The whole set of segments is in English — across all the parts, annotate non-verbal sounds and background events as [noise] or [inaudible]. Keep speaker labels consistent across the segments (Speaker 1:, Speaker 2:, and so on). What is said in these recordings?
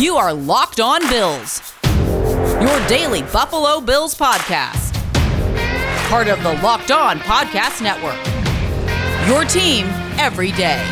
Speaker 1: You are Locked On Bills, your daily Buffalo Bills podcast. Part of the Locked On Podcast Network. Your team every day.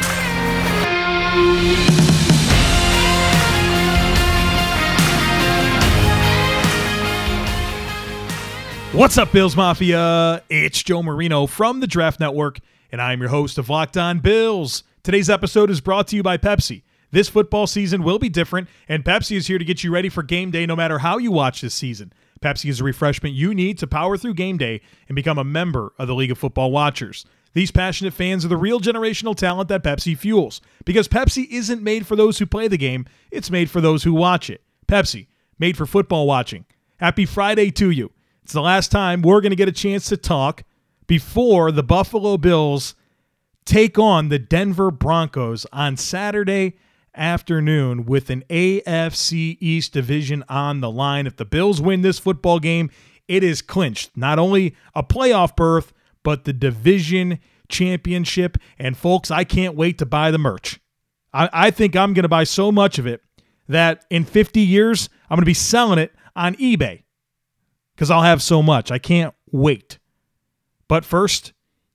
Speaker 2: What's up, Bills Mafia? It's Joe Marino from the Draft Network, and I'm your host of Locked On Bills. Today's episode is brought to you by Pepsi. This football season will be different, and Pepsi is here to get you ready for game day no matter how you watch this season. Pepsi is a refreshment you need to power through game day and become a member of the League of Football Watchers. These passionate fans are the real generational talent that Pepsi fuels, because Pepsi isn't made for those who play the game, it's made for those who watch it. Pepsi, made for football watching. Happy Friday to you. It's the last time we're going to get a chance to talk before the Buffalo Bills take on the Denver Broncos on Saturday afternoon with an AFC East division on the line. If the Bills win this football game, it is clinched. Not only a playoff berth, but the division championship. And folks, I can't wait to buy the merch. I, I think I'm going to buy so much of it that in 50 years, I'm going to be selling it on eBay because I'll have so much. I can't wait. But first,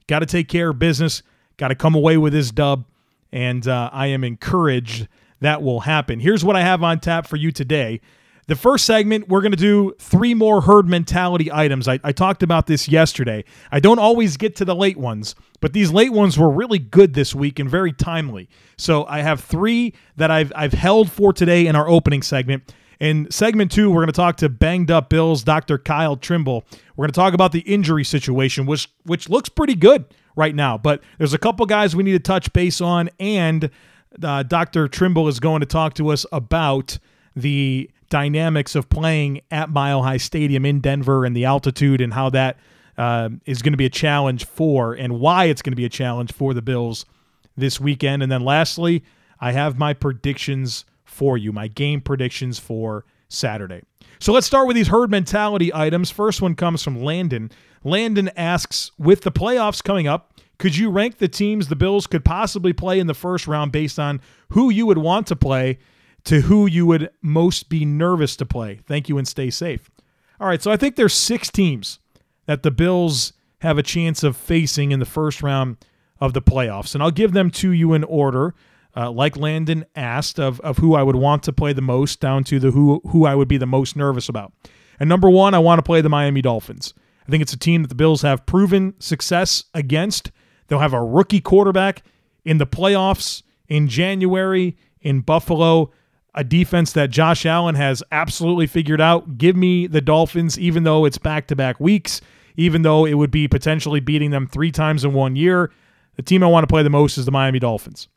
Speaker 2: got to take care of business, got to come away with this dub, and uh, I am encouraged that will happen. Here's what I have on tap for you today. The first segment, we're going to do three more herd mentality items. I, I, talked about this yesterday. I don't always get to the late ones, but these late ones were really good this week and very timely. So I have three that I've, I've held for today in our opening segment. In segment two, we're going to talk to banged up Bills Dr. Kyle Trimble. We're going to talk about the injury situation, which which looks pretty good right now. But there's a couple guys we need to touch base on, and uh, Dr. Trimble is going to talk to us about the dynamics of playing at Mile High Stadium in Denver and the altitude and how that uh, is going to be a challenge for and why it's going to be a challenge for the Bills this weekend. And then lastly, I have my predictions for you, my game predictions for Saturday. So let's start with these herd mentality items. First one comes from Landon. Landon asks With the playoffs coming up, could you rank the teams the Bills could possibly play in the first round based on who you would want to play to who you would most be nervous to play? Thank you and stay safe. All right, so I think there's six teams that the Bills have a chance of facing in the first round of the playoffs, and I'll give them to you in order uh, like Landon asked, of, of who I would want to play the most down to the who who I would be the most nervous about. And number one, I want to play the Miami Dolphins. I think it's a team that the Bills have proven success against. They'll have a rookie quarterback in the playoffs in January in Buffalo, a defense that Josh Allen has absolutely figured out. Give me the Dolphins, even though it's back to back weeks, even though it would be potentially beating them three times in one year. The team I want to play the most is the Miami Dolphins.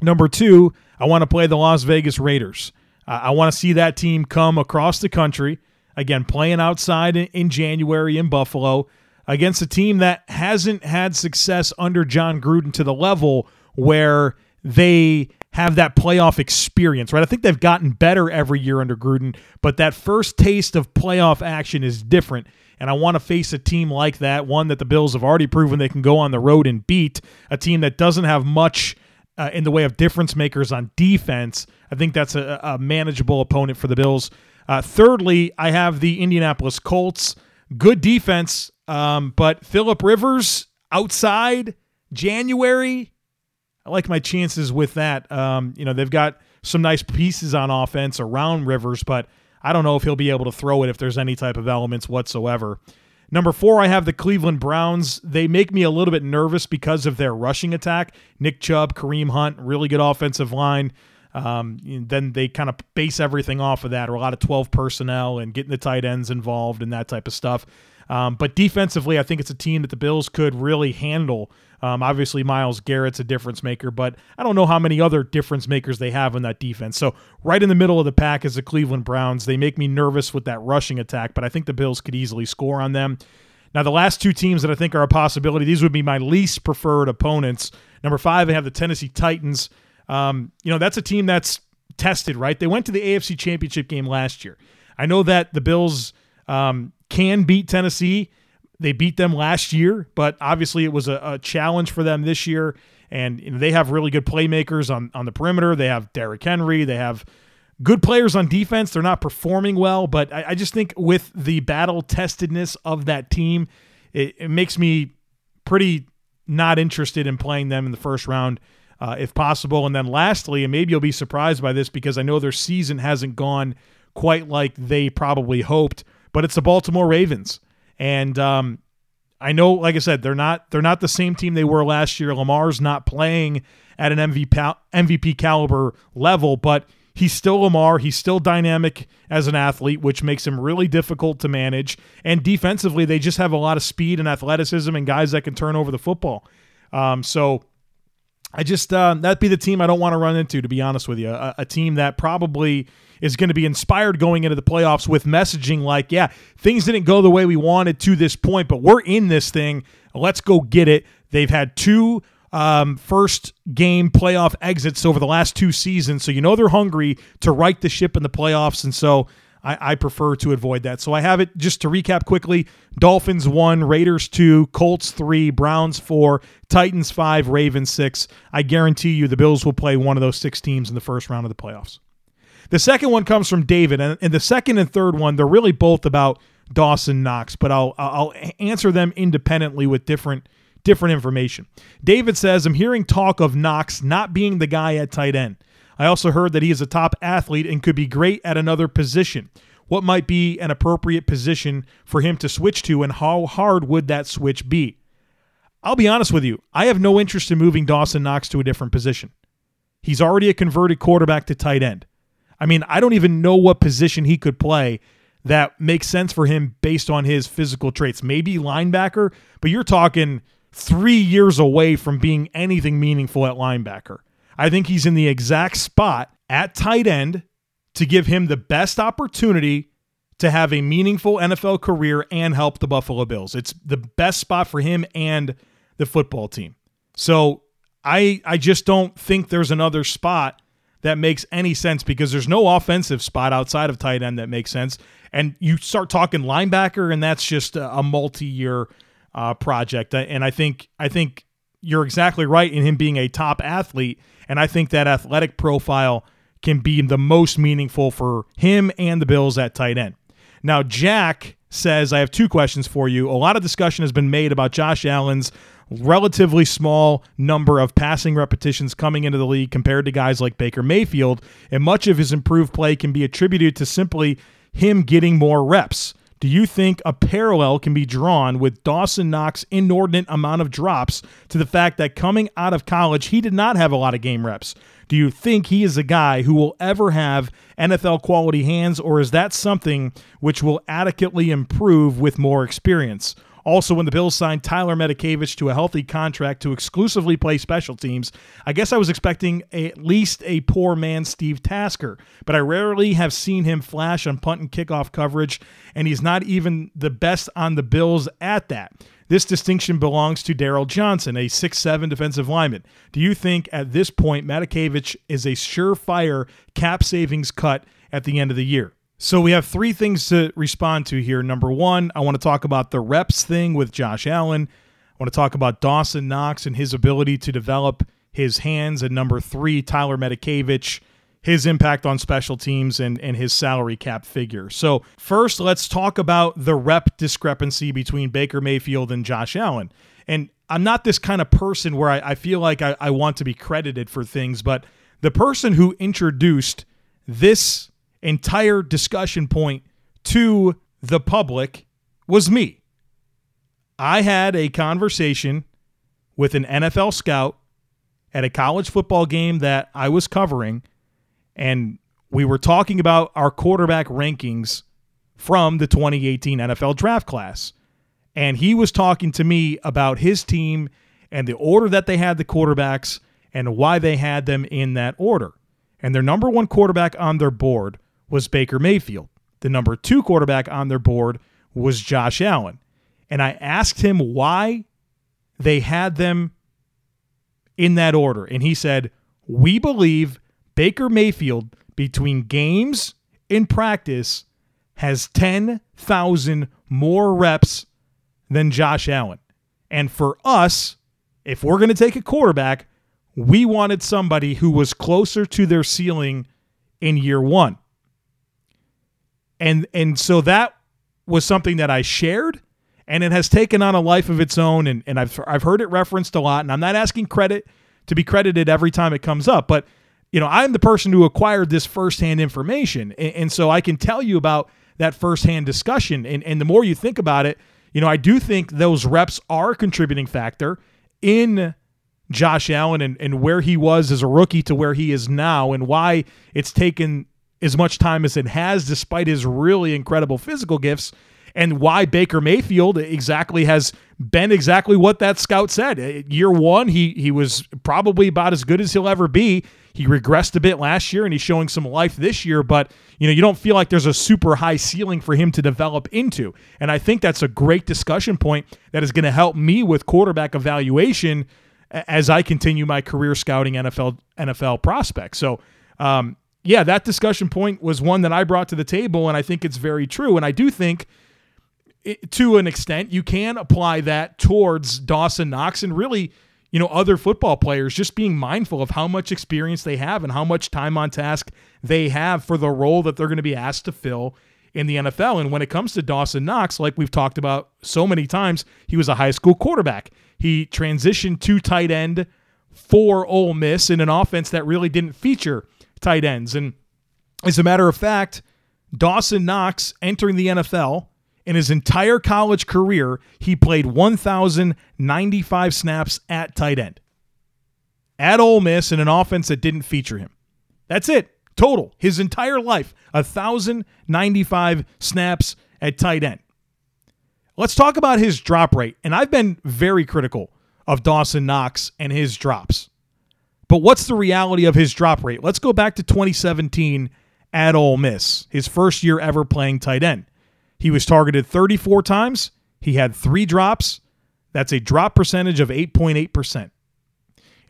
Speaker 2: Number two, I want to play the Las Vegas Raiders. Uh, I want to see that team come across the country, again, playing outside in, in January in Buffalo against a team that hasn't had success under Jon Gruden to the level where they have that playoff experience, right? I think they've gotten better every year under Gruden, but that first taste of playoff action is different. And I want to face a team like that, one that the Bills have already proven they can go on the road and beat, a team that doesn't have much uh, in the way of difference makers on defense. I think that's a, a manageable opponent for the Bills. Uh, thirdly, I have the Indianapolis Colts. Good defense, um, but Philip Rivers outside January. I like my chances with that. Um, you know, they've got some nice pieces on offense around Rivers, but I don't know if he'll be able to throw it if there's any type of elements whatsoever. Number four, I have the Cleveland Browns. They make me a little bit nervous because of their rushing attack. Nick Chubb, Kareem Hunt, really good offensive line. Um, then they kind of base everything off of that, or a lot of 12 personnel and getting the tight ends involved and that type of stuff. Um, but defensively, I think it's a team that the Bills could really handle. Um, obviously, Myles Garrett's a difference maker, but I don't know how many other difference makers they have in that defense. So, right in the middle of the pack is the Cleveland Browns. They make me nervous with that rushing attack, but I think the Bills could easily score on them. Now, the last two teams that I think are a possibility, these would be my least preferred opponents. Number five, I have the Tennessee Titans. Um, you know, that's a team that's tested, right? They went to the AFC Championship game last year. I know that the Bills um, can beat Tennessee. They beat them last year, but obviously it was a, a challenge for them this year. And you know, they have really good playmakers on, on the perimeter. They have Derrick Henry. They have good players on defense. They're not performing well, but I, I just think with the battle testedness of that team, it, it, makes me pretty not interested in playing them in the first round uh, if possible. And then lastly, and maybe you'll be surprised by this because I know their season hasn't gone quite like they probably hoped, but it's the Baltimore Ravens. And um, I know, like I said, they're not they're not the same team they were last year. Lamar's not playing at an MVP MVP caliber level, but he's still Lamar. He's still dynamic as an athlete, which makes him really difficult to manage. And defensively, they just have a lot of speed and athleticism and guys that can turn over the football. Um, so I just uh, that'd be the team I don't want to run into, to be honest with you. A, a team that probably is going to be inspired going into the playoffs with messaging like, yeah, things didn't go the way we wanted to this point, but we're in this thing. Let's go get it. They've had two um, first game playoff exits over the last two seasons, so you know they're hungry to right the ship in the playoffs, and so. I, I prefer to avoid that. So I have it just to recap quickly Dolphins 1, Raiders 2, Colts 3, Browns 4, Titans 5, Ravens 6. I guarantee you the Bills will play one of those six teams in the first round of the playoffs. The second one comes from David, and, and the second and third one, they're really both about Dawson Knox, but I'll I'll answer them independently with different different information. David says, I'm hearing talk of Knox not being the guy at tight end. I also heard that he is a top athlete and could be great at another position. What might be an appropriate position for him to switch to, and how hard would that switch be? I'll be honest with you, I have no interest in moving Dawson Knox to a different position. He's already a converted quarterback to tight end. I mean, I don't even know what position he could play that makes sense for him based on his physical traits. Maybe linebacker, but you're talking three years away from being anything meaningful at linebacker. I think he's in the exact spot at tight end to give him the best opportunity to have a meaningful NFL career and help the Buffalo Bills. It's the best spot for him and the football team. So I I just don't think there's another spot that makes any sense because there's no offensive spot outside of tight end that makes sense. And you start talking linebacker, and that's just a, multi-year uh, project. And I think I think you're exactly right in him being a top athlete, and I think that athletic profile can be the most meaningful for him and the Bills at tight end. Now, Jack says, I have two questions for you. A lot of discussion has been made about Josh Allen's relatively small number of passing repetitions coming into the league compared to guys like Baker Mayfield, and much of his improved play can be attributed to simply him getting more reps. Do you think a parallel can be drawn with Dawson Knox' inordinate amount of drops to the fact that coming out of college, he did not have a lot of game reps? Do you think he is a guy who will ever have NFL quality hands, or is that something which will adequately improve with more experience? Also, when the Bills signed Tyler Matakevich to a healthy contract to exclusively play special teams, I guess I was expecting at least a poor man Steve Tasker, but I rarely have seen him flash on punt and kickoff coverage, and he's not even the best on the Bills at that. This distinction belongs to Darryl Johnson, a six-seven defensive lineman. Do you think at this point Matakevich is a surefire cap savings cut at the end of the year? So we have three things to respond to here. Number one, I want to talk about the reps thing with Josh Allen. I want to talk about Dawson Knox and his ability to develop his hands. And number three, Tyler Matakevich, his impact on special teams and, and his salary cap figure. So first, let's talk about the rep discrepancy between Baker Mayfield and Josh Allen. And I'm not this kind of person where I, I feel like I, I want to be credited for things, but the person who introduced this entire discussion point to the public was me. I had a conversation with an NFL scout at a college football game that I was covering, and we were talking about our quarterback rankings from the 2018 NFL draft class. And he was talking to me about his team and the order that they had the quarterbacks and why they had them in that order. And their number one quarterback on their board was Baker Mayfield. The number two quarterback on their board was Josh Allen. And I asked him why they had them in that order. And he said, We believe Baker Mayfield, between games and practice, has 10,000 more reps than Josh Allen. And for us, if we're going to take a quarterback, we wanted somebody who was closer to their ceiling in year one. And and so that was something that I shared and it has taken on a life of its own and, and I've I've heard it referenced a lot and I'm not asking credit to be credited every time it comes up, but you know, I'm the person who acquired this firsthand information. And, and so I can tell you about that firsthand discussion. And, and the more you think about it, you know, I do think those reps are a contributing factor in Josh Allen and, and where he was as a rookie to where he is now and why it's taken as much time as it has, despite his really incredible physical gifts, and why Baker Mayfield exactly has been exactly what that scout said. Year one, he he was probably about as good as he'll ever be. He regressed a bit last year and he's showing some life this year, but you know, you don't feel like there's a super high ceiling for him to develop into. And I think that's a great discussion point that is going to help me with quarterback evaluation as I continue my career scouting NFL NFL prospects. So, um, yeah, that discussion point was one that I brought to the table, and I think it's very true. And I do think, it, to an extent, you can apply that towards Dawson Knox and really you know, other football players just being mindful of how much experience they have and how much time on task they have for the role that they're going to be asked to fill in the NFL. And when it comes to Dawson Knox, like we've talked about so many times, he was a high school quarterback. He transitioned to tight end for Ole Miss in an offense that really didn't feature tight ends. And as a matter of fact, Dawson Knox entering the NFL in his entire college career, he played 1,095 snaps at tight end. At Ole Miss in an offense that didn't feature him. That's it. Total. His entire life, 1,095 snaps at tight end. Let's talk about his drop rate. And I've been very critical of Dawson Knox and his drops. But what's the reality of his drop rate? Let's go back to 2017 at Ole Miss, his first year ever playing tight end. He was targeted 34 times. He had three drops. That's a drop percentage of 8.8%.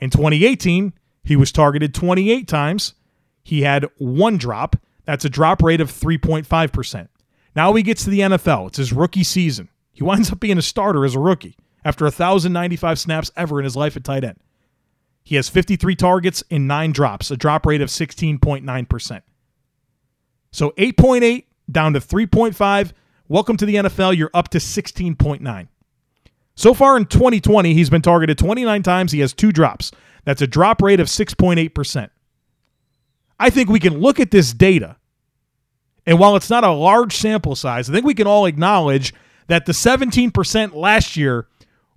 Speaker 2: In 2018, he was targeted 28 times. He had one drop. That's a drop rate of 3.5%. Now he gets to the NFL. It's his rookie season. He winds up being a starter as a rookie after 1,095 snaps ever in his life at tight end. He has 53 targets and nine drops, a drop rate of 16.9%. So 8.8 down to 3.5. Welcome to the NFL. You're up to 16.9. So far in 2020, he's been targeted 29 times. He has two drops. That's a drop rate of 6.8%. I think we can look at this data, and while it's not a large sample size, I think we can all acknowledge that the 17% last year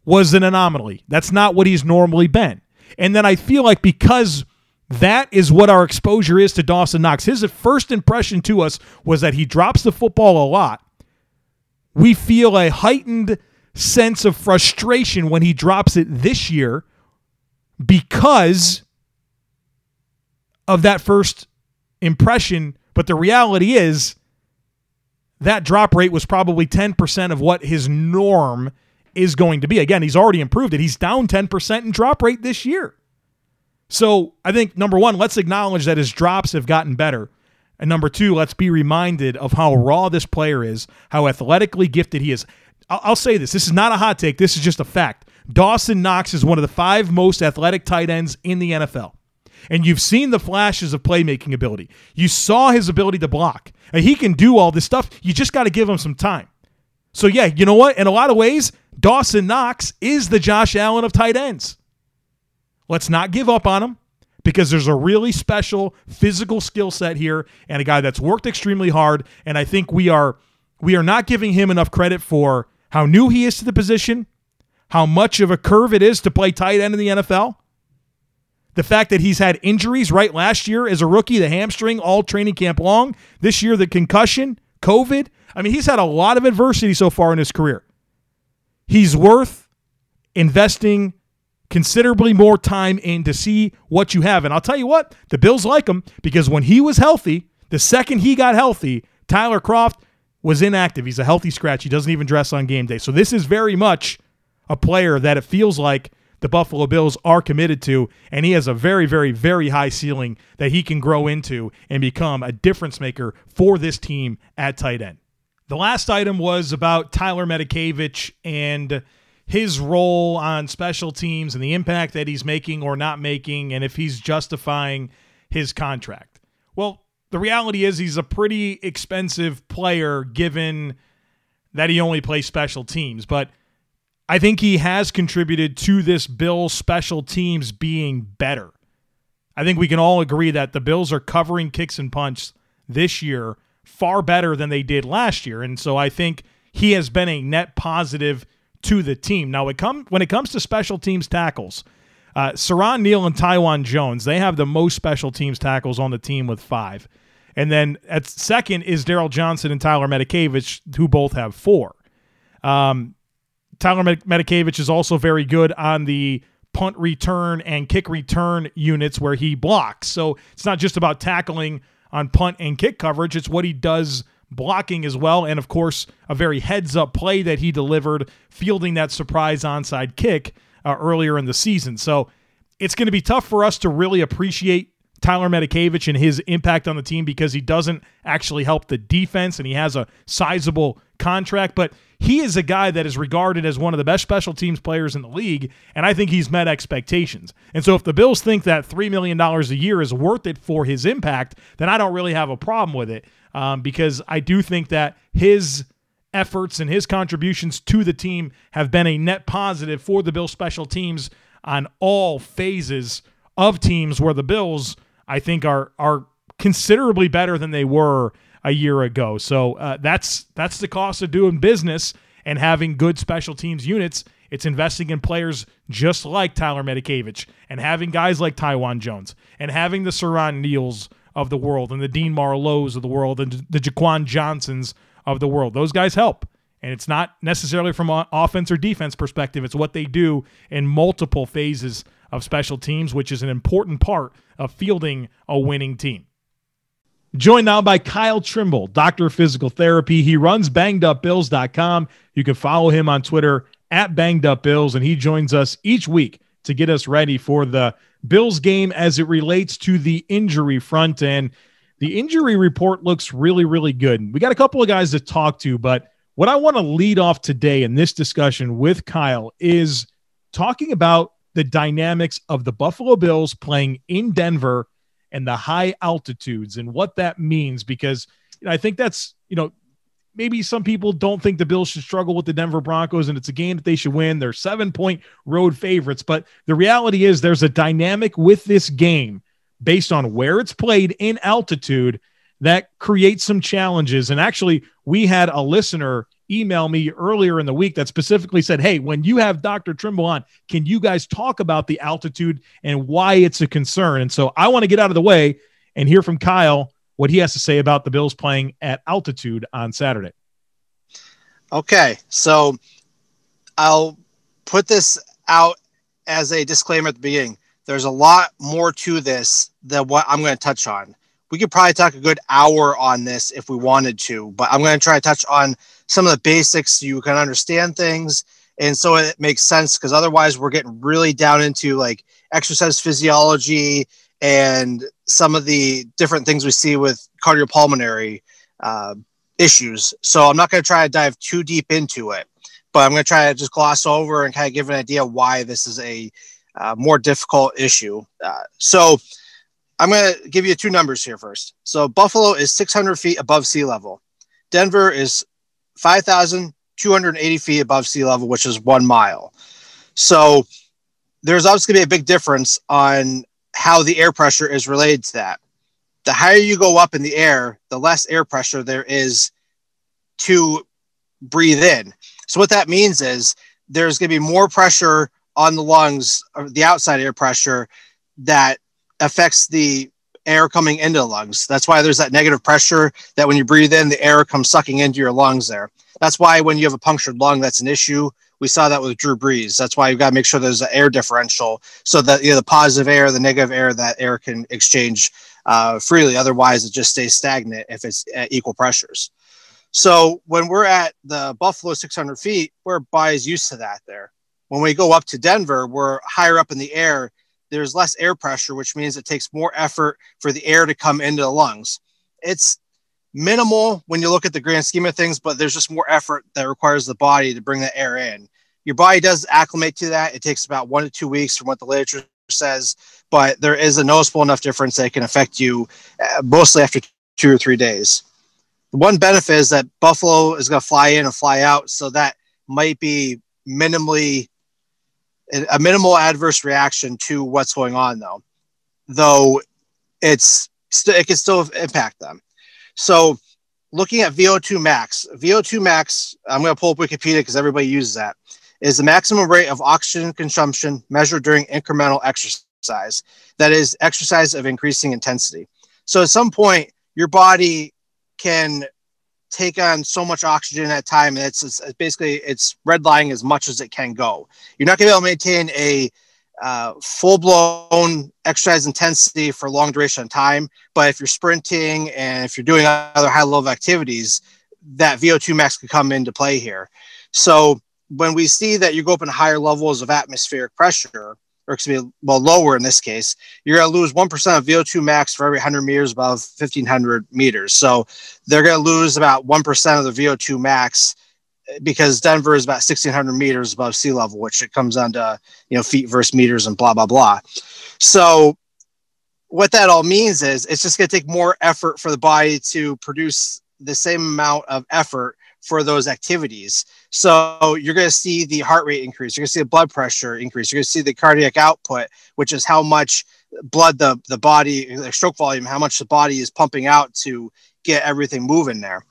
Speaker 2: was an anomaly. That's not what he's normally been. And then I feel like because that is what our exposure is to Dawson Knox. His first impression to us was that he drops the football a lot. We feel a heightened sense of frustration when he drops it this year because of that first impression. But the reality is that drop rate was probably 10% of what his norm is going to be. Again, he's already improved it. He's down 10% in drop rate this year. So I think number one, let's acknowledge that his drops have gotten better. And number two, let's be reminded of how raw this player is, how athletically gifted he is. I'll, I'll say this this is not a hot take, this is just a fact. Dawson Knox is one of the five most athletic tight ends in the NFL. And you've seen the flashes of playmaking ability. You saw his ability to block. And he can do all this stuff. You just got to give him some time. So, yeah, you know what? In a lot of ways, Dawson Knox is the Josh Allen of tight ends. Let's not give up on him because there's a really special physical skill set here and a guy that's worked extremely hard and I think we are we are not giving him enough credit for how new he is to the position, how much of a curve it is to play tight end in the NFL. The fact that he's had injuries right last year as a rookie, the hamstring all training camp long, this year the concussion, COVID. I mean, he's had a lot of adversity so far in his career. He's worth investing considerably more time in to see what you have. And I'll tell you what, the Bills like him because when he was healthy, the second he got healthy, Tyler Kroft was inactive. He's a healthy scratch. He doesn't even dress on game day. So this is very much a player that it feels like the Buffalo Bills are committed to, and he has a very, very, very high ceiling that he can grow into and become a difference maker for this team at tight end. The last item was about Tyler Matakevich and his role on special teams and the impact that he's making or not making, and if he's justifying his contract. Well, the reality is he's a pretty expensive player given that he only plays special teams. But I think he has contributed to this Bills special teams being better. I think we can all agree that the Bills are covering kicks and punts this year far better than they did last year. And so I think he has been a net positive to the team. Now, it come, when it comes to special teams tackles, uh, Siran Neal and Taiwan Jones, they have the most special teams tackles on the team with five. And then at second is Darryl Johnson and Tyler Matakevich, who both have four. Um, Tyler Matakevich is also very good on the punt return and kick return units where he blocks. So it's not just about tackling on punt and kick coverage, it's what he does blocking as well. And of course, a very heads up play that he delivered, fielding that surprise onside kick uh, earlier in the season. So it's going to be tough for us to really appreciate Tyler Matakevich and his impact on the team because he doesn't actually help the defense and he has a sizable contract. But he is a guy that is regarded as one of the best special teams players in the league, and I think he's met expectations. And so if the Bills think that $3 million a year is worth it for his impact, then I don't really have a problem with it um, because I do think that his efforts and his contributions to the team have been a net positive for the Bills special teams on all phases of teams where the Bills – I think are are considerably better than they were a year ago. So uh, that's that's the cost of doing business and having good special teams units. It's investing in players just like Tyler Matakevich and having guys like Taiwan Jones and having the Siran Neals of the world and the Dean Marlowe's of the world and the Jaquan Johnsons of the world. Those guys help. And it's not necessarily from an offense or defense perspective. It's what they do in multiple phases of special teams, which is an important part of fielding a winning team. Joined now by Kyle Trimble, Doctor of Physical Therapy. He runs bangedupbills.com. You can follow him on Twitter at bangedupbills, and he joins us each week to get us ready for the Bills game as it relates to the injury front. And the injury report looks really, really good. We got a couple of guys to talk to, but what I want to lead off today in this discussion with Kyle is talking about the dynamics of the Buffalo Bills playing in Denver and the high altitudes and what that means because you know, I think that's, you know, maybe some people don't think the Bills should struggle with the Denver Broncos and it's a game that they should win. They're 7-point road favorites, but the reality is there's a dynamic with this game based on where it's played in altitude that creates some challenges. And actually, we had a listener email me earlier in the week that specifically said, Hey, when you have Dr. Trimble on, can you guys talk about the altitude and why it's a concern? And so I want to get out of the way and hear from Kyle what he has to say about the Bills playing at altitude on Saturday.
Speaker 3: Okay. So I'll put this out as a disclaimer at the beginning. There's a lot more to this than what I'm going to touch on. We could probably talk a good hour on this if we wanted to, but I'm going to try to touch on some of the basics so you can understand things. And so it makes sense because otherwise we're getting really down into like exercise physiology and some of the different things we see with cardiopulmonary uh, issues. So i'm not going to try to dive too deep into it but i'm going to try to just gloss over and kind of give an idea why this is a uh, more difficult issue. Uh, so i'm going to give you two numbers here first so buffalo is 600 feet above sea level denver is 5,280 feet above sea level, which is one mile. So there's obviously going to be a big difference on how the air pressure is related to that. The higher you go up in the air, the less air pressure there is to breathe in. So what that means is there's going to be more pressure on the lungs, or the outside air pressure that affects the air coming into the lungs. That's why there's that negative pressure that when you breathe in, the air comes sucking into your lungs there. That's why when you have a punctured lung, that's an issue. We saw that with Drew Brees. That's why you've got to make sure there's an air differential so that you know, the positive air, the negative air, that air can exchange uh, freely. Otherwise, it just stays stagnant if it's at equal pressures. So when we're at the Buffalo 600 feet, we're by is used to that there. When we go up to Denver, we're higher up in the air there's less air pressure, which means it takes more effort for the air to come into the lungs. It's minimal when you look at the grand scheme of things, but there's just more effort that requires the body to bring the air in. Your body does acclimate to that. It takes about one to two weeks from what the literature says, but there is a noticeable enough difference that can affect you uh, mostly after two or three days. The one benefit is that Buffalo is going to fly in and fly out, so that might be minimally a minimal adverse reaction to what's going on, though. Though it's st- it can still impact them. So, looking at VO2 max, VO2 max, I'm going to pull up Wikipedia because everybody uses that, is the maximum rate of oxygen consumption measured during incremental exercise. That is, exercise of increasing intensity. So, at some point, your body can take on so much oxygen at time and it's, it's basically it's redlining as much as it can go. You're not going to be able to maintain a uh, full-blown exercise intensity for long duration of time but if you're sprinting and if you're doing other high level activities that vo2 max could come into play here. So when we see that you go up in higher levels of atmospheric pressure or excuse me, well, lower in this case, you're going to lose 1% of VO2 max for every 100 meters above 1500 meters. So they're going to lose about 1% of the VO2 max eh, because Denver is about 1600 meters above sea level, which it comes down to, you know, feet versus meters and blah, blah, blah. So what that all means is it's just going to take more effort for the body to produce the same amount of effort for those activities. So you're going to see the heart rate increase. You're going to see the blood pressure increase. You're going to see the cardiac output, which is how much blood the, the body, the stroke volume, how much the body is pumping out to get everything moving there.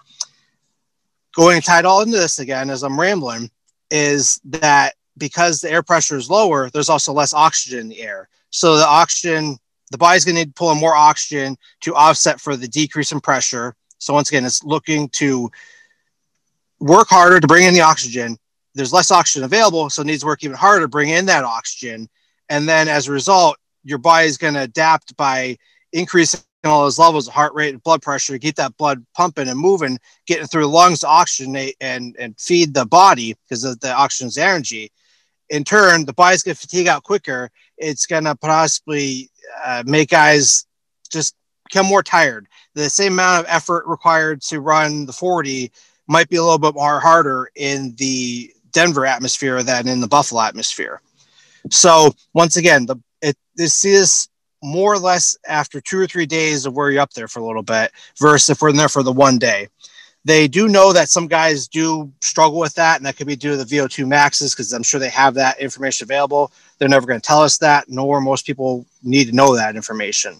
Speaker 3: Going tied all into this again as I'm rambling is that because the air pressure is lower, there's also less oxygen in the air. So the oxygen, the body's going to need to pull in more oxygen to offset for the decrease in pressure. So once again, it's looking to work harder to bring in the oxygen. There's less oxygen available, so it needs to work even harder to bring in that oxygen. And then as a result, your body is going to adapt by increasing all those levels of heart rate and blood pressure to get that blood pumping and moving, getting through the lungs to oxygenate and, and feed the body because of the oxygen's energy. In turn, the body's going to fatigue out quicker. It's going to possibly uh, make guys just become more tired. The same amount of effort required to run the 40 might be a little bit more harder in the Denver atmosphere than in the Buffalo atmosphere. So once again, the it this is more or less after two or three days of where you're up there for a little bit versus if we're in there for the one day. They do know that some guys do struggle with that, and that could be due to the VO2 maxes because I'm sure they have that information available. They're never going to tell us that, nor most people need to know that information.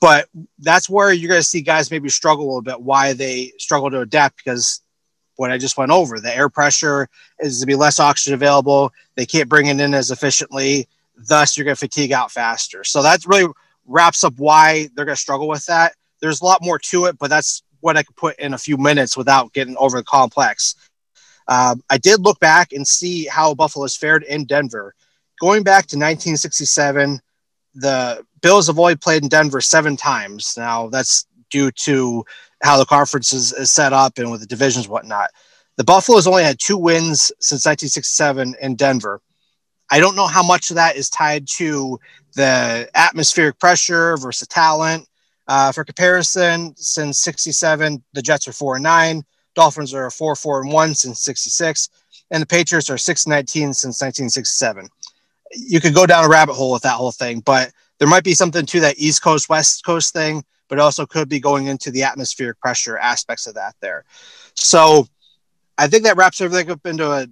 Speaker 3: But that's where you're going to see guys maybe struggle a little bit, why they struggle to adapt because what I just went over. The air pressure is to be less oxygen available. They can't bring it in as efficiently. Thus, you're going to fatigue out faster. So that really wraps up why they're going to struggle with that. There's a lot more to it, but that's what I could put in a few minutes without getting over the complex. Um, I did look back and see how Buffalo's fared in Denver. Going back to 1967, the Bills have only played in Denver seven times. Now, that's due to how the conference is, is set up and with the divisions whatnot. The Buffaloes only had two wins since 1967 in Denver. I don't know how much of that is tied to the atmospheric pressure versus talent. Uh, for comparison, since 67, the Jets are 4 and 9, Dolphins are 4 4 and 1 since 66, and the Patriots are 6 19 since 1967. You could go down a rabbit hole with that whole thing, but there might be something to that East Coast, West Coast thing but also could be going into the atmospheric pressure aspects of that there. So I think that wraps everything up into a,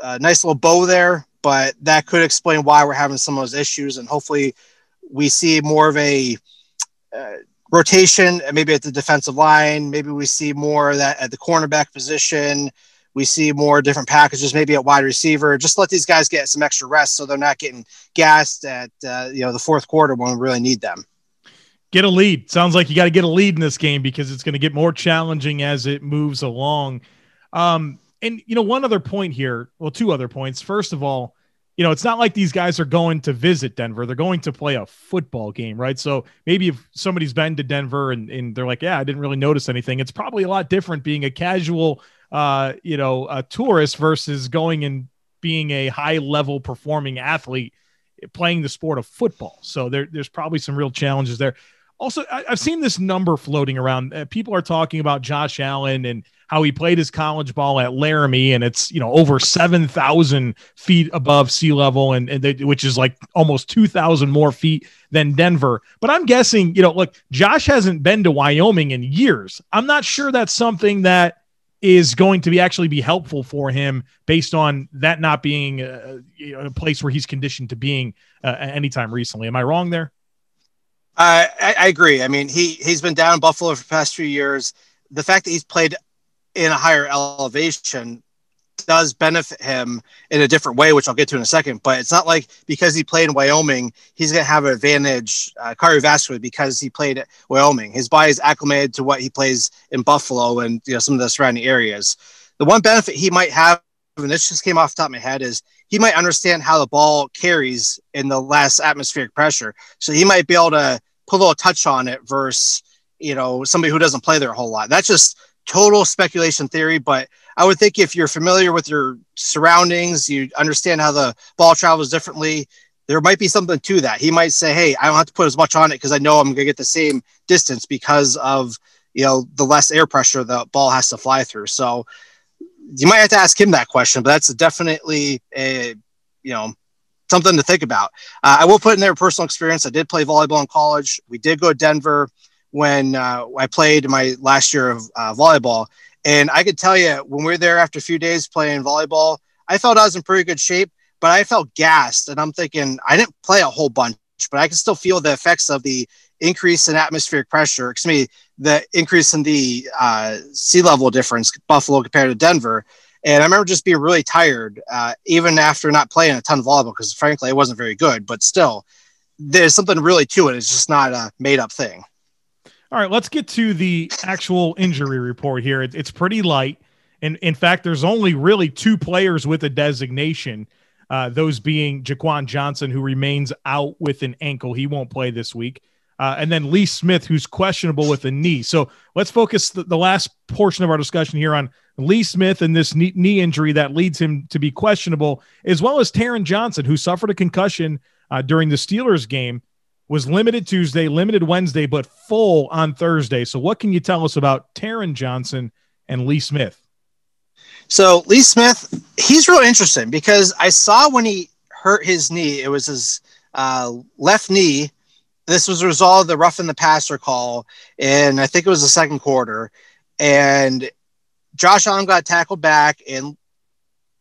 Speaker 3: a nice little bow there, but that could explain why we're having some of those issues. And hopefully we see more of a uh, rotation, maybe at the defensive line. Maybe we see more of that at the cornerback position. We see more different packages, maybe at wide receiver. Just let these guys get some extra rest so they're not getting gassed at uh, you know the fourth quarter when we really need them
Speaker 2: get a lead. Sounds like you got to get a lead in this game because it's going to get more challenging as it moves along. Um, and you know, one other point here. Well, two other points. First of all, you know, it's not like these guys are going to visit Denver. They're going to play a football game, right? So maybe if somebody's been to Denver and, and they're like, yeah, I didn't really notice anything. It's probably a lot different being a casual, uh, you know, a tourist versus going and being a high level performing athlete playing the sport of football. So there, there's probably some real challenges there. Also, I, have seen this number floating around. Uh, people are talking about Josh Allen and how he played his college ball at Laramie, and it's you know over seven thousand feet above sea level, and, and they, which is like almost two thousand more feet than Denver. But I'm guessing, you know, look, Josh hasn't been to Wyoming in years. I'm not sure that's something that is going to be actually be helpful for him based on that not being know, a place where he's conditioned to being uh, anytime recently. Am I wrong there?
Speaker 3: I, I, agree. I mean, he he's been down in Buffalo for the past few years. The fact that he's played in a higher elevation does benefit him in a different way, which I'll get to in a second. But it's not like because he played in Wyoming, he's going to have an advantage uh, cardiovascularly because he played at Wyoming. His body is acclimated to what he plays in Buffalo and you know some of the surrounding areas. The one benefit he might have, and this just came off the top of my head, is he might understand how the ball carries in the less atmospheric pressure. So he might be able to put a little touch on it versus you know somebody who doesn't play there a whole lot. That's just total speculation theory, but I would think if you're familiar with your surroundings, you understand how the ball travels differently. There might be something to that. He might say, "Hey, I don't have to put as much on it because I know I'm going to get the same distance because of you know the less air pressure the ball has to fly through." So you might have to ask him that question, but that's definitely a you know something to think about. Uh, I will put in there personal experience. I did play volleyball in college. We did go to Denver when uh, I played my last year of uh, volleyball. And I could tell you, when we were there after a few days playing volleyball, I felt I was in pretty good shape, but I felt gassed. And I'm thinking, I didn't play a whole bunch, but I can still feel the effects of the increase in atmospheric pressure. Excuse me, the increase in the uh, sea level difference, Buffalo compared to Denver. And I remember just being really tired, uh, even after not playing a ton of volleyball, because frankly, it wasn't very good, but still, there's something really to it. It's just not a made up thing.
Speaker 2: All right, let's get to the actual injury report here. It, it's pretty light. And in fact, there's only really two players with a designation, uh, those being Jaquan Johnson, who remains out with an ankle. He won't play this week. Uh, and then Lee Smith, who's questionable with a knee. So let's focus the, the last portion of our discussion here on Lee Smith and this knee, knee, injury that leads him to be questionable, as well as Taron Johnson, who suffered a concussion uh, during the Steelers game was limited Tuesday, limited Wednesday, but full on Thursday. So, what can you tell us about Taron Johnson and Lee Smith?
Speaker 3: So, Lee Smith, he's real interesting because I saw when he hurt his knee, it was his uh, left knee. This was of the rough in the passer call, and I think it was the second quarter. And Josh Allen got tackled back, and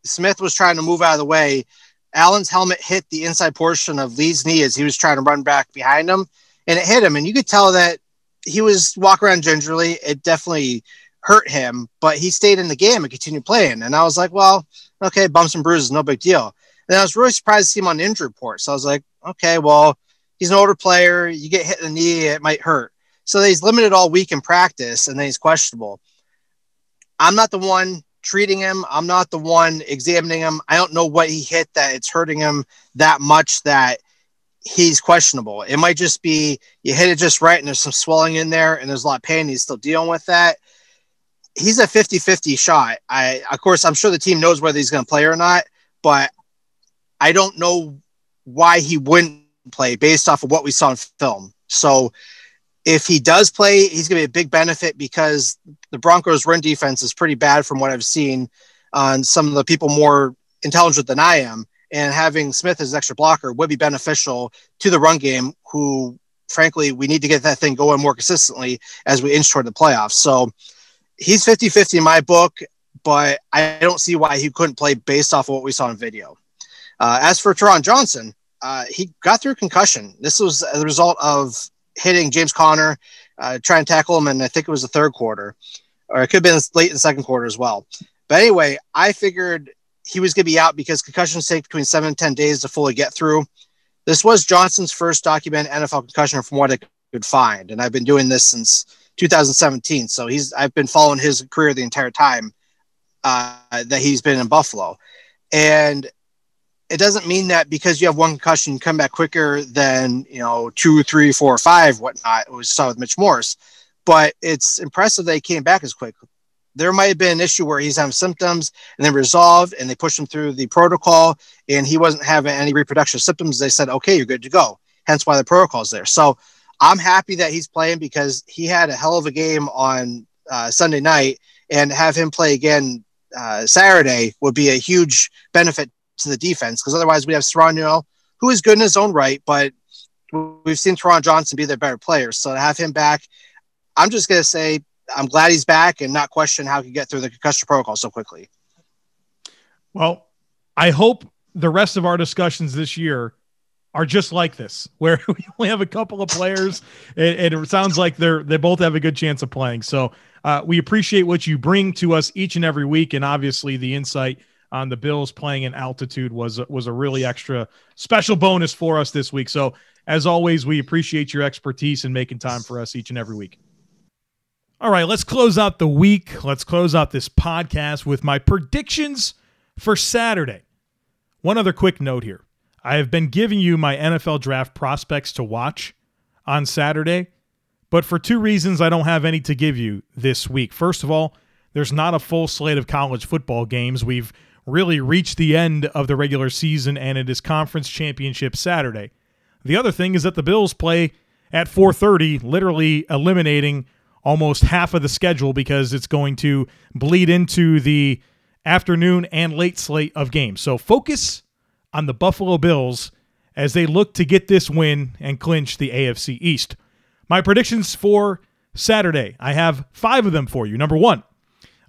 Speaker 3: Smith was trying to move out of the way. Allen's helmet hit the inside portion of Lee's knee as he was trying to run back behind him, and it hit him. And you could tell that he was walking around gingerly. It definitely hurt him, but he stayed in the game and continued playing. And I was like, well, okay, bumps and bruises, no big deal. And I was really surprised to see him on the injury report. So I was like, okay, well, he's an older player. You get hit in the knee, it might hurt. So he's limited all week in practice, and then he's questionable. I'm not the one treating him. I'm not the one examining him. I don't know what he hit that it's hurting him that much that he's questionable. It might just be you hit it just right and there's some swelling in there and there's a lot of pain. He's still dealing with that. He's a 50 50 shot. I, of course, I'm sure the team knows whether he's going to play or not, but I don't know why he wouldn't play based off of what we saw in film. So if he does play, he's going to be a big benefit because the Broncos' run defense is pretty bad from what I've seen on some of the people more intelligent than I am. And having Smith as an extra blocker would be beneficial to the run game, who, frankly, we need to get that thing going more consistently as we inch toward the playoffs. So he's 50 50 in my book, but I don't see why he couldn't play based off of what we saw in video. Uh, as for Taron Johnson, uh, he got through concussion. This was a result of hitting James Conner, uh, trying to tackle him, and I think it was the third quarter, or it could have been late in the second quarter as well. But anyway, I figured he was going to be out because concussions take between seven and 10 days to fully get through. This was Johnson's first documented NFL concussion from what I could find. And I've been doing this since 2017. So he's, I've been following his career the entire time uh, that he's been in Buffalo. And it doesn't mean that because you have one concussion, you come back quicker than you know two, three, four, five, whatnot. It was saw with Mitch Morse, but it's impressive he came back as quick. There might have been an issue where he's having symptoms and then resolved, and they pushed him through the protocol, and he wasn't having any reproduction symptoms. They said, "Okay, you're good to go." Hence why the protocol is there. So I'm happy that he's playing because he had a hell of a game on uh, Sunday night, and have him play again uh, Saturday would be a huge benefit to the defense because otherwise we have Serrano, who is good in his own right, but we've seen Taron Johnson be their better player. So to have him back, I'm just going to say I'm glad he's back and not question how he get through the concussion protocol so quickly.
Speaker 2: Well, I hope the rest of our discussions this year are just like this, [laughs] where we only have a couple of players, and it sounds like they're they both have a good chance of playing. So uh, we appreciate what you bring to us each and every week, and obviously the insight on the Bills playing in altitude was was a really extra special bonus for us this week. So as always, we appreciate your expertise and making time for us each and every week. All right, let's close out the week. Let's close out this podcast with my predictions for Saturday. One other quick note here. I have been giving you my NFL draft prospects to watch on Saturday, but for two reasons, I don't have any to give you this week. First of all, there's not a full slate of college football games. We've really reached the end of the regular season, and it is conference championship Saturday. The other thing is that the Bills play at 4:30, literally eliminating almost half of the schedule because it's going to bleed into the afternoon and late slate of games. So focus on the Buffalo Bills as they look to get this win and clinch the AFC East. My predictions for Saturday, I have five of them for you. Number one,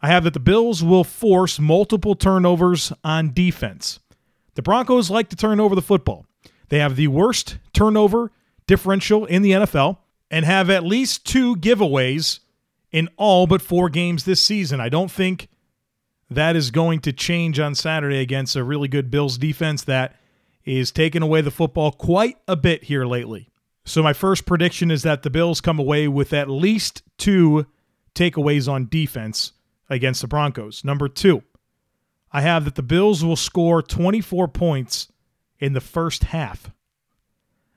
Speaker 2: I have that the Bills will force multiple turnovers on defense. The Broncos like to turn over the football. They have the worst turnover differential in the NFL and have at least two giveaways in all but four games this season. I don't think that is going to change on Saturday against a really good Bills defense that is taking away the football quite a bit here lately. So, my first prediction is that the Bills come away with at least two takeaways on defense against the Broncos. Number two, I have that the Bills will score 24 points in the first half.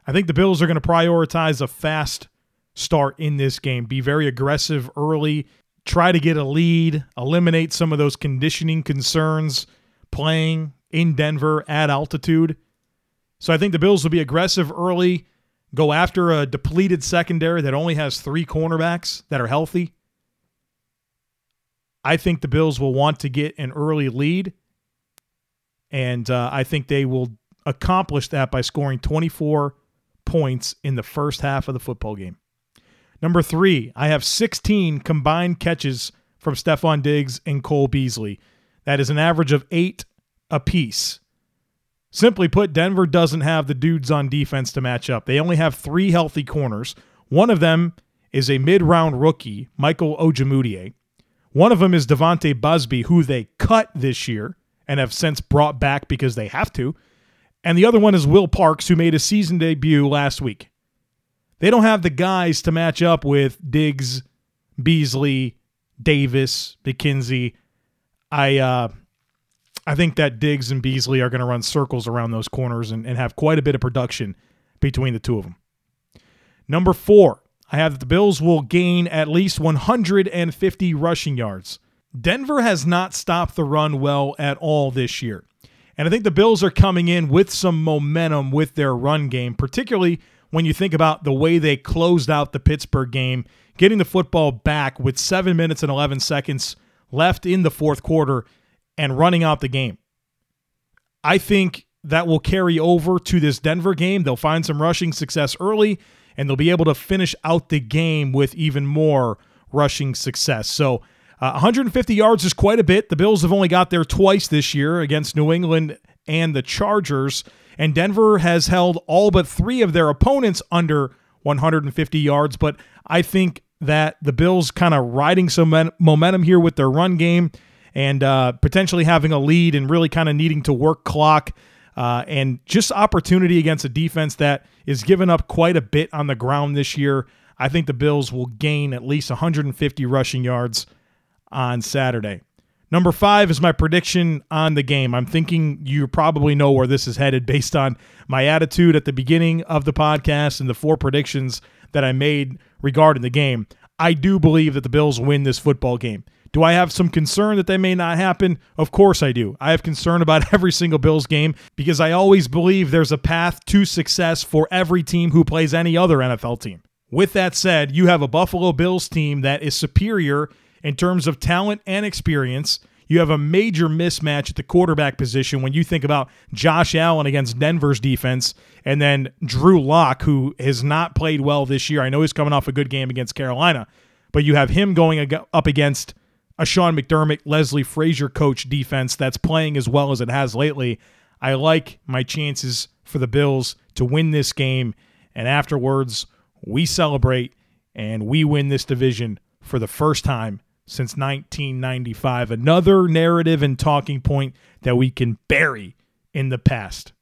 Speaker 2: I think the Bills are going to prioritize a fast start in this game, be very aggressive early try to get a lead, eliminate some of those conditioning concerns playing in Denver at altitude. So I think the Bills will be aggressive early, go after a depleted secondary that only has three cornerbacks that are healthy. I think the Bills will want to get an early lead, and uh, I think they will accomplish that by scoring 24 points in the first half of the football game. Number three, I have 16 combined catches from Stefon Diggs and Cole Beasley. That is an average of eight apiece. Simply put, Denver doesn't have the dudes on defense to match up. They only have three healthy corners. One of them is a mid round rookie, Michael Ojemudia. One of them is De'Vante Bausby, who they cut this year and have since brought back because they have to. And the other one is Will Parks, who made a season debut last week. They don't have the guys to match up with Diggs, Beasley, Davis, McKenzie. I uh, I think that Diggs and Beasley are going to run circles around those corners and, and have quite a bit of production between the two of them. Number four, I have that the Bills will gain at least 150 rushing yards. Denver has not stopped the run well at all this year. And I think the Bills are coming in with some momentum with their run game, particularly when you think about the way they closed out the Pittsburgh game, getting the football back with seven minutes and 11 seconds left in the fourth quarter and running out the game. I think that will carry over to this Denver game. They'll find some rushing success early, and they'll be able to finish out the game with even more rushing success. So, uh, 150 yards is quite a bit. The Bills have only got there twice this year against New England and the Chargers and Denver has held all but three of their opponents under 150 yards. But I think that the Bills kind of riding some momentum here with their run game and uh, potentially having a lead and really kind of needing to work clock uh, and just opportunity against a defense that is giving up quite a bit on the ground this year. I think the Bills will gain at least 150 rushing yards on Saturday. Number five is my prediction on the game. I'm thinking you probably know where this is headed based on my attitude at the beginning of the podcast and the four predictions that I made regarding the game. I do believe that the Bills win this football game. Do I have some concern that they may not happen? Of course I do. I have concern about [laughs] every single Bills game because I always believe there's a path to success for every team who plays any other NFL team. With that said, you have a Buffalo Bills team that is superior in terms of talent and experience. You have a major mismatch at the quarterback position when you think about Josh Allen against Denver's defense and then Drew Lock, who has not played well this year. I know he's coming off a good game against Carolina, but you have him going up against a Sean McDermott, Leslie Frazier coach defense that's playing as well as it has lately. I like my chances for the Bills to win this game. And afterwards, we celebrate and we win this division for the first time since 1995. Another narrative and talking point that we can bury in the past.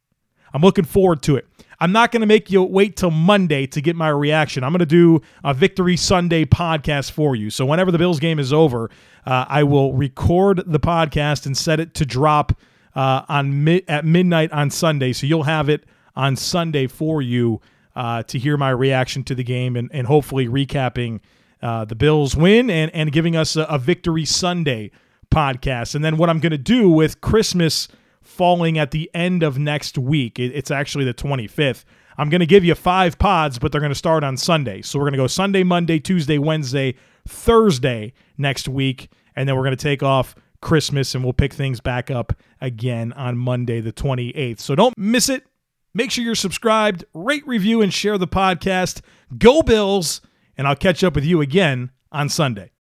Speaker 2: I'm looking forward to it. I'm not going to make you wait till Monday to get my reaction. I'm going to do a Victory Sunday podcast for you. So whenever the Bills game is over, uh, I will record the podcast and set it to drop uh, on mi- at midnight on Sunday. So you'll have it on Sunday for you uh, to hear my reaction to the game and, and hopefully recapping uh, the Bills win and, and giving us a, a Victory Sunday podcast. And then what I'm going to do with Christmas falling at the end of next week, it's actually the 25th. I'm going to give you five pods, but they're going to start on Sunday. So we're going to go Sunday, Monday, Tuesday, Wednesday, Thursday next week. And then we're going to take off Christmas and we'll pick things back up again on Monday, the 28th. So don't miss it. Make sure you're subscribed, rate, review, and share the podcast. Go Bills! and I'll catch up with you again on Sunday.